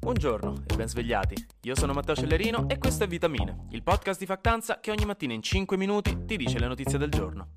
Buongiorno e ben svegliati. Io sono Matteo Cellerino e questo è Vitamine, il podcast di Factanza che ogni mattina in 5 minuti ti dice le notizie del giorno.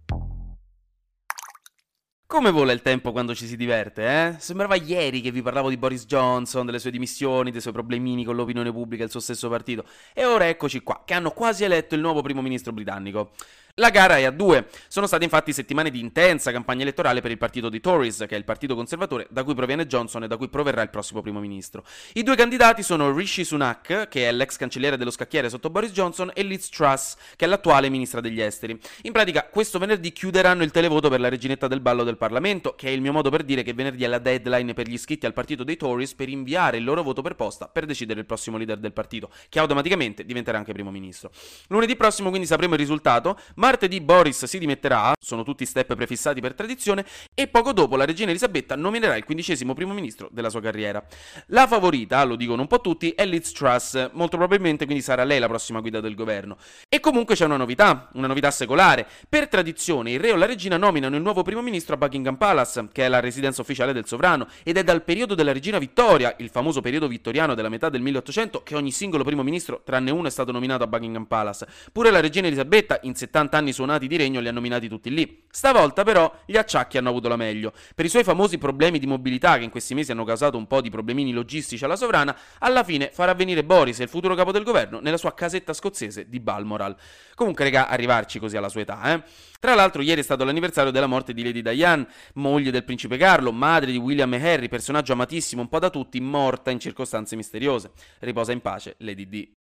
Come vola il tempo quando ci si diverte, eh? Sembrava ieri che vi parlavo di Boris Johnson, delle sue dimissioni, dei suoi problemini con l'opinione pubblica e il suo stesso partito. E ora eccoci qua, che hanno quasi eletto il nuovo primo ministro britannico. La gara è a due. Sono state infatti settimane di intensa campagna elettorale per il partito di Tories, che è il partito conservatore da cui proviene Johnson e da cui proverrà il prossimo primo ministro. I due candidati sono Rishi Sunak, che è l'ex cancelliere dello scacchiere sotto Boris Johnson, e Liz Truss, che è l'attuale ministra degli esteri. In pratica, questo venerdì chiuderanno il televoto per la reginetta del ballo del Parlamento, che è il mio modo per dire che venerdì è la deadline per gli iscritti al partito dei Tories per inviare il loro voto per posta per decidere il prossimo leader del partito, che automaticamente diventerà anche primo ministro. Lunedì prossimo quindi sapremo il risultato. Martedì Boris si dimetterà, sono tutti step prefissati per tradizione, e poco dopo la regina Elisabetta nominerà il quindicesimo primo ministro della sua carriera. La favorita, lo dicono un po' tutti, è Liz Truss, molto probabilmente quindi sarà lei la prossima guida del governo. E comunque c'è una novità, una novità secolare. Per tradizione il re o la regina nominano il nuovo primo ministro a Buckingham Palace, che è la residenza ufficiale del sovrano, ed è dal periodo della regina Vittoria, il famoso periodo vittoriano della metà del 1800, che ogni singolo primo ministro, tranne uno, è stato nominato a Buckingham Palace. Pure la regina Elisabetta, in 70 anni suonati di regno, li ha nominati tutti lì. Stavolta però gli acciacchi hanno avuto la meglio. Per i suoi famosi problemi di mobilità, che in questi mesi hanno causato un po' di problemini logistici alla sovrana, alla fine farà venire Boris, il futuro capo del governo, nella sua casetta scozzese di Balmoral. Comunque, regà, arrivarci così alla sua età, eh? Tra l'altro, ieri è stato l'anniversario della morte di Lady Diane, moglie del principe Carlo, madre di William e Harry, personaggio amatissimo un po' da tutti, morta in circostanze misteriose. Riposa in pace, Lady D.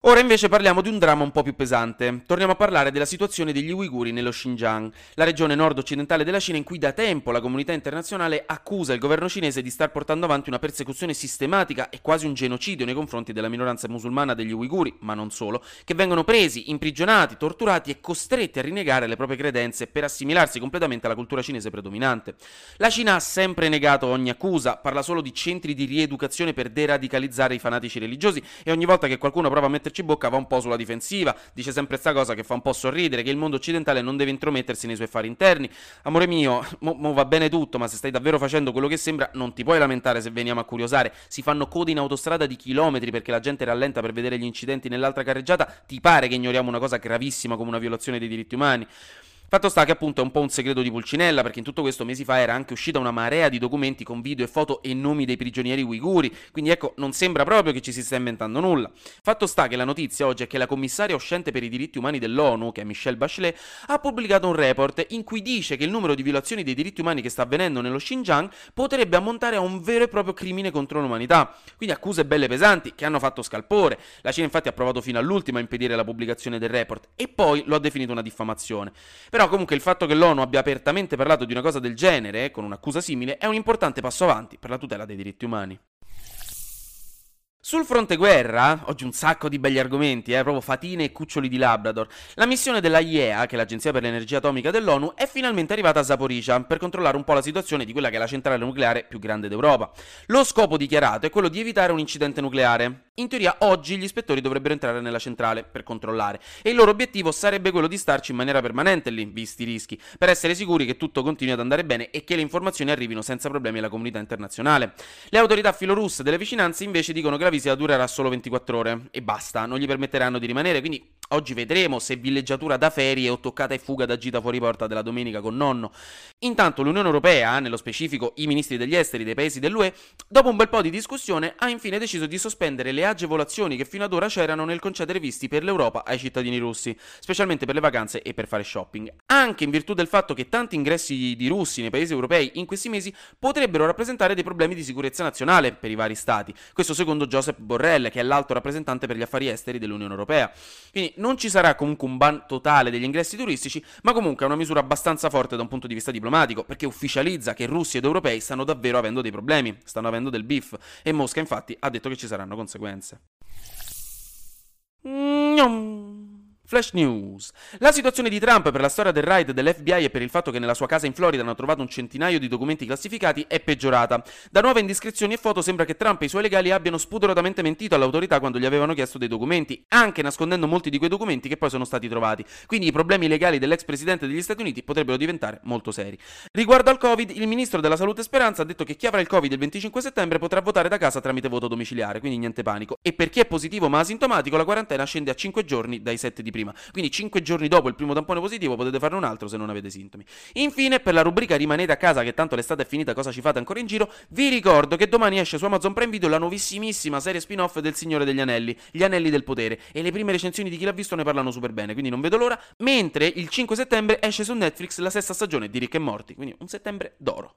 Ora invece parliamo di un dramma un po' più pesante. Torniamo a parlare della situazione degli Uiguri nello Xinjiang, la regione nord-occidentale della Cina in cui da tempo la comunità internazionale accusa il governo cinese di star portando avanti una persecuzione sistematica e quasi un genocidio nei confronti della minoranza musulmana degli Uiguri, ma non solo, che vengono presi, imprigionati, torturati e costretti a rinnegare le proprie credenze per assimilarsi completamente alla cultura cinese predominante. La Cina ha sempre negato ogni accusa, parla solo di centri di rieducazione per deradicalizzare i fanatici religiosi e ogni volta che qualcuno prova a metterci metterci bocca va un po' sulla difensiva, dice sempre questa cosa che fa un po' sorridere, che il mondo occidentale non deve intromettersi nei suoi affari interni. Amore mio, mo, mo va bene tutto, ma se stai davvero facendo quello che sembra, non ti puoi lamentare se veniamo a curiosare. Si fanno code in autostrada di chilometri perché la gente rallenta per vedere gli incidenti nell'altra carreggiata. Ti pare che ignoriamo una cosa gravissima come una violazione dei diritti umani? Fatto sta che appunto è un po' un segreto di Pulcinella, perché in tutto questo mesi fa era anche uscita una marea di documenti con video e foto e nomi dei prigionieri uiguri, quindi ecco, non sembra proprio che ci si stia inventando nulla. Fatto sta che la notizia oggi è che la commissaria uscente per i diritti umani dell'ONU, che è Michelle Bachelet, ha pubblicato un report in cui dice che il numero di violazioni dei diritti umani che sta avvenendo nello Xinjiang potrebbe ammontare a un vero e proprio crimine contro l'umanità. Quindi accuse belle pesanti che hanno fatto scalpore. La Cina infatti ha provato fino all'ultimo a impedire la pubblicazione del report e poi lo ha definito una diffamazione. Però comunque il fatto che l'ONU abbia apertamente parlato di una cosa del genere, con un'accusa simile, è un importante passo avanti per la tutela dei diritti umani. Sul fronte guerra, oggi un sacco di belli argomenti, eh, proprio fatine e cuccioli di Labrador. La missione della IEA, che è l'Agenzia per l'Energia Atomica dell'ONU, è finalmente arrivata a Zaporizhia per controllare un po' la situazione di quella che è la centrale nucleare più grande d'Europa. Lo scopo dichiarato è quello di evitare un incidente nucleare. In teoria oggi gli ispettori dovrebbero entrare nella centrale per controllare e il loro obiettivo sarebbe quello di starci in maniera permanente lì, visti i rischi, per essere sicuri che tutto continui ad andare bene e che le informazioni arrivino senza problemi alla comunità internazionale. Le autorità filorusse delle vicinanze invece dicono che la visita durerà solo 24 ore e basta, non gli permetteranno di rimanere, quindi Oggi vedremo se villeggiatura da ferie o toccata e fuga da gita fuori porta della domenica con nonno. Intanto l'Unione Europea, nello specifico i ministri degli esteri dei paesi dell'UE, dopo un bel po' di discussione ha infine deciso di sospendere le agevolazioni che fino ad ora c'erano nel concedere visti per l'Europa ai cittadini russi, specialmente per le vacanze e per fare shopping. Anche in virtù del fatto che tanti ingressi di russi nei paesi europei in questi mesi potrebbero rappresentare dei problemi di sicurezza nazionale per i vari stati. Questo secondo Joseph Borrell, che è l'alto rappresentante per gli affari esteri dell'Unione Europea. Quindi non ci sarà comunque un ban totale degli ingressi turistici, ma comunque è una misura abbastanza forte da un punto di vista diplomatico, perché ufficializza che russi ed europei stanno davvero avendo dei problemi, stanno avendo del beef, e Mosca infatti ha detto che ci saranno conseguenze. Flash News. La situazione di Trump per la storia del raid dell'FBI e per il fatto che nella sua casa in Florida hanno trovato un centinaio di documenti classificati è peggiorata. Da nuove indiscrezioni e foto sembra che Trump e i suoi legali abbiano spudoratamente mentito all'autorità quando gli avevano chiesto dei documenti, anche nascondendo molti di quei documenti che poi sono stati trovati. Quindi i problemi legali dell'ex presidente degli Stati Uniti potrebbero diventare molto seri. Riguardo al Covid, il ministro della Salute Speranza ha detto che chi avrà il Covid il 25 settembre potrà votare da casa tramite voto domiciliare, quindi niente panico. E per chi è positivo ma asintomatico, la quarantena scende a 5 giorni dai 7 di prima. Quindi 5 giorni dopo il primo tampone positivo potete farne un altro se non avete sintomi. Infine, per la rubrica Rimanete a casa, che tanto l'estate è finita, cosa ci fate ancora in giro, vi ricordo che domani esce su Amazon Prime Video la nuovissimissima serie spin-off del Signore degli Anelli, Gli Anelli del Potere, e le prime recensioni di chi l'ha visto ne parlano super bene, quindi non vedo l'ora, mentre il 5 settembre esce su Netflix la sesta stagione di Rick e Morti, quindi un settembre d'oro.